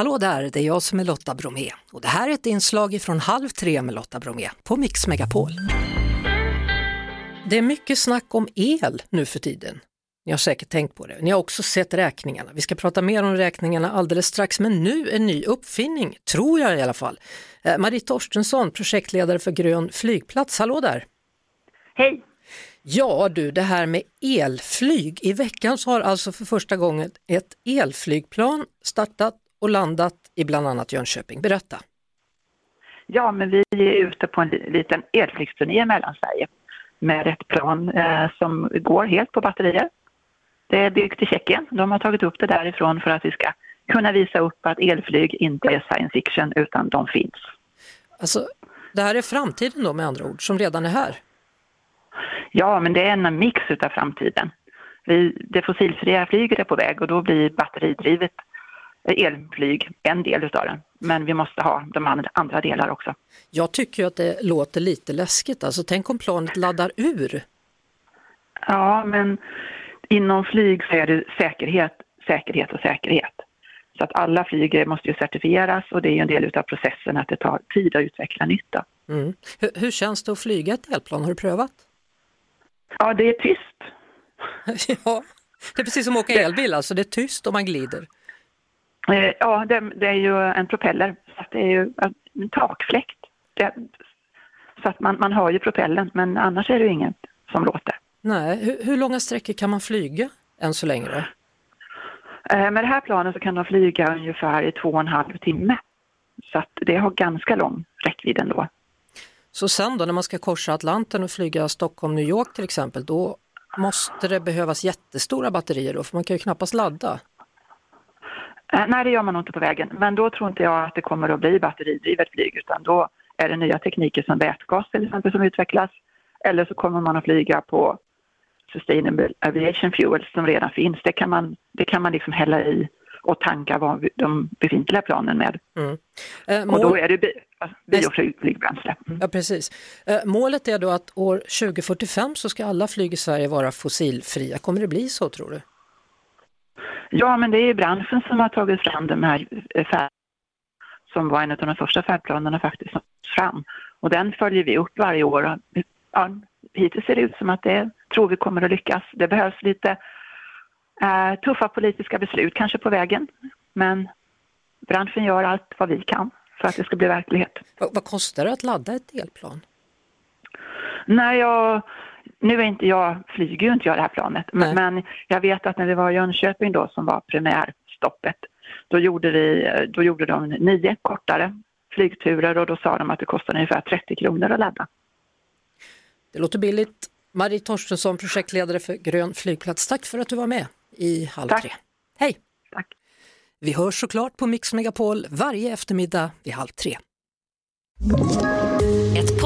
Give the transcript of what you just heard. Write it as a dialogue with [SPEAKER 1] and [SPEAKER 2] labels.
[SPEAKER 1] Hallå där, det är jag som är Lotta Bromé och det här är ett inslag från Halv tre med Lotta Bromé på Mix Megapol. Det är mycket snack om el nu för tiden. Ni har säkert tänkt på det. Ni har också sett räkningarna. Vi ska prata mer om räkningarna alldeles strax, men nu en ny uppfinning, tror jag i alla fall. Eh, Marie Torstensson, projektledare för Grön flygplats, hallå där!
[SPEAKER 2] Hej!
[SPEAKER 1] Ja du, det här med elflyg. I veckan så har alltså för första gången ett elflygplan startat och landat i bland annat Jönköping. Berätta!
[SPEAKER 2] Ja, men vi är ute på en liten elflygsturné i Mellansverige med ett plan eh, som går helt på batterier. Det är byggt i Tjeckien. De har tagit upp det därifrån för att vi ska kunna visa upp att elflyg inte är science fiction utan de finns.
[SPEAKER 1] Alltså, det här är framtiden då med andra ord, som redan är här?
[SPEAKER 2] Ja, men det är en mix utav framtiden. Vi, det fossilfria flyget är på väg och då blir batteridrivet elflyg en del utav den. Men vi måste ha de andra delar också.
[SPEAKER 1] Jag tycker att det låter lite läskigt. Alltså tänk om planet laddar ur?
[SPEAKER 2] Ja, men inom flyg så är det säkerhet, säkerhet och säkerhet. Så att alla flyg måste ju certifieras och det är ju en del utav processen att det tar tid att utveckla nytta.
[SPEAKER 1] Mm. Hur, hur känns det att flyga ett elplan? Har du prövat?
[SPEAKER 2] Ja, det är tyst.
[SPEAKER 1] ja, det är precis som att åka elbil, alltså det är tyst om man glider.
[SPEAKER 2] Eh, ja, det, det, är ju en propeller, så det är ju en takfläkt. Det, så att man, man hör ju propellen, men annars är det ju inget som låter.
[SPEAKER 1] Nej, hur, hur långa sträckor kan man flyga än så länge? Då?
[SPEAKER 2] Eh, med det här planet så kan de flyga ungefär i två och en halv timme. Så att det har ganska lång räckvidd ändå.
[SPEAKER 1] Så sen då när man ska korsa Atlanten och flyga Stockholm-New York till exempel, då måste det behövas jättestora batterier då, för man kan ju knappast ladda.
[SPEAKER 2] Eh, nej, det gör man nog inte på vägen. Men då tror inte jag att det kommer att bli batteridrivet flyg, utan då är det nya tekniker som vätgas till exempel som utvecklas. Eller så kommer man att flyga på Sustainable Aviation Fuel som redan finns. Det kan man, det kan man liksom hälla i och tanka de befintliga planen med. Mm. Eh, mål... Och då är det bi bioflygbränsle.
[SPEAKER 1] Mm. Ja, precis. Eh, målet är då att år 2045 så ska alla flyg i Sverige vara fossilfria. Kommer det bli så tror du?
[SPEAKER 2] Ja, men det är branschen som har tagit fram de här eh, färd som var en av de första färdplanerna faktiskt fram. Och den följer vi upp varje år. Ja, hittills ser det ut som att det tror vi kommer att lyckas. Det behövs lite eh, tuffa politiska beslut kanske på vägen. Men branschen gör allt vad vi kan för att det ska bli verklighet.
[SPEAKER 1] Vad, vad kostar det att ladda ett elplan?
[SPEAKER 2] Nej, jag, nu är inte jag, flyger ju inte jag det här planet, men, men, jag vet att när vi var i Jönköping då som var primärstoppet, då gjorde, vi, då gjorde de nio kortare flygturer och då sa de att det kostade ungefär 30 kronor att ladda.
[SPEAKER 1] Det låter billigt. Marie Torstensson, projektledare för Grön flygplats. Tack för att du var med i Halv Tack. tre. Hej!
[SPEAKER 2] Tack.
[SPEAKER 1] Vi hörs såklart på Mix Megapol varje eftermiddag vid halv tre.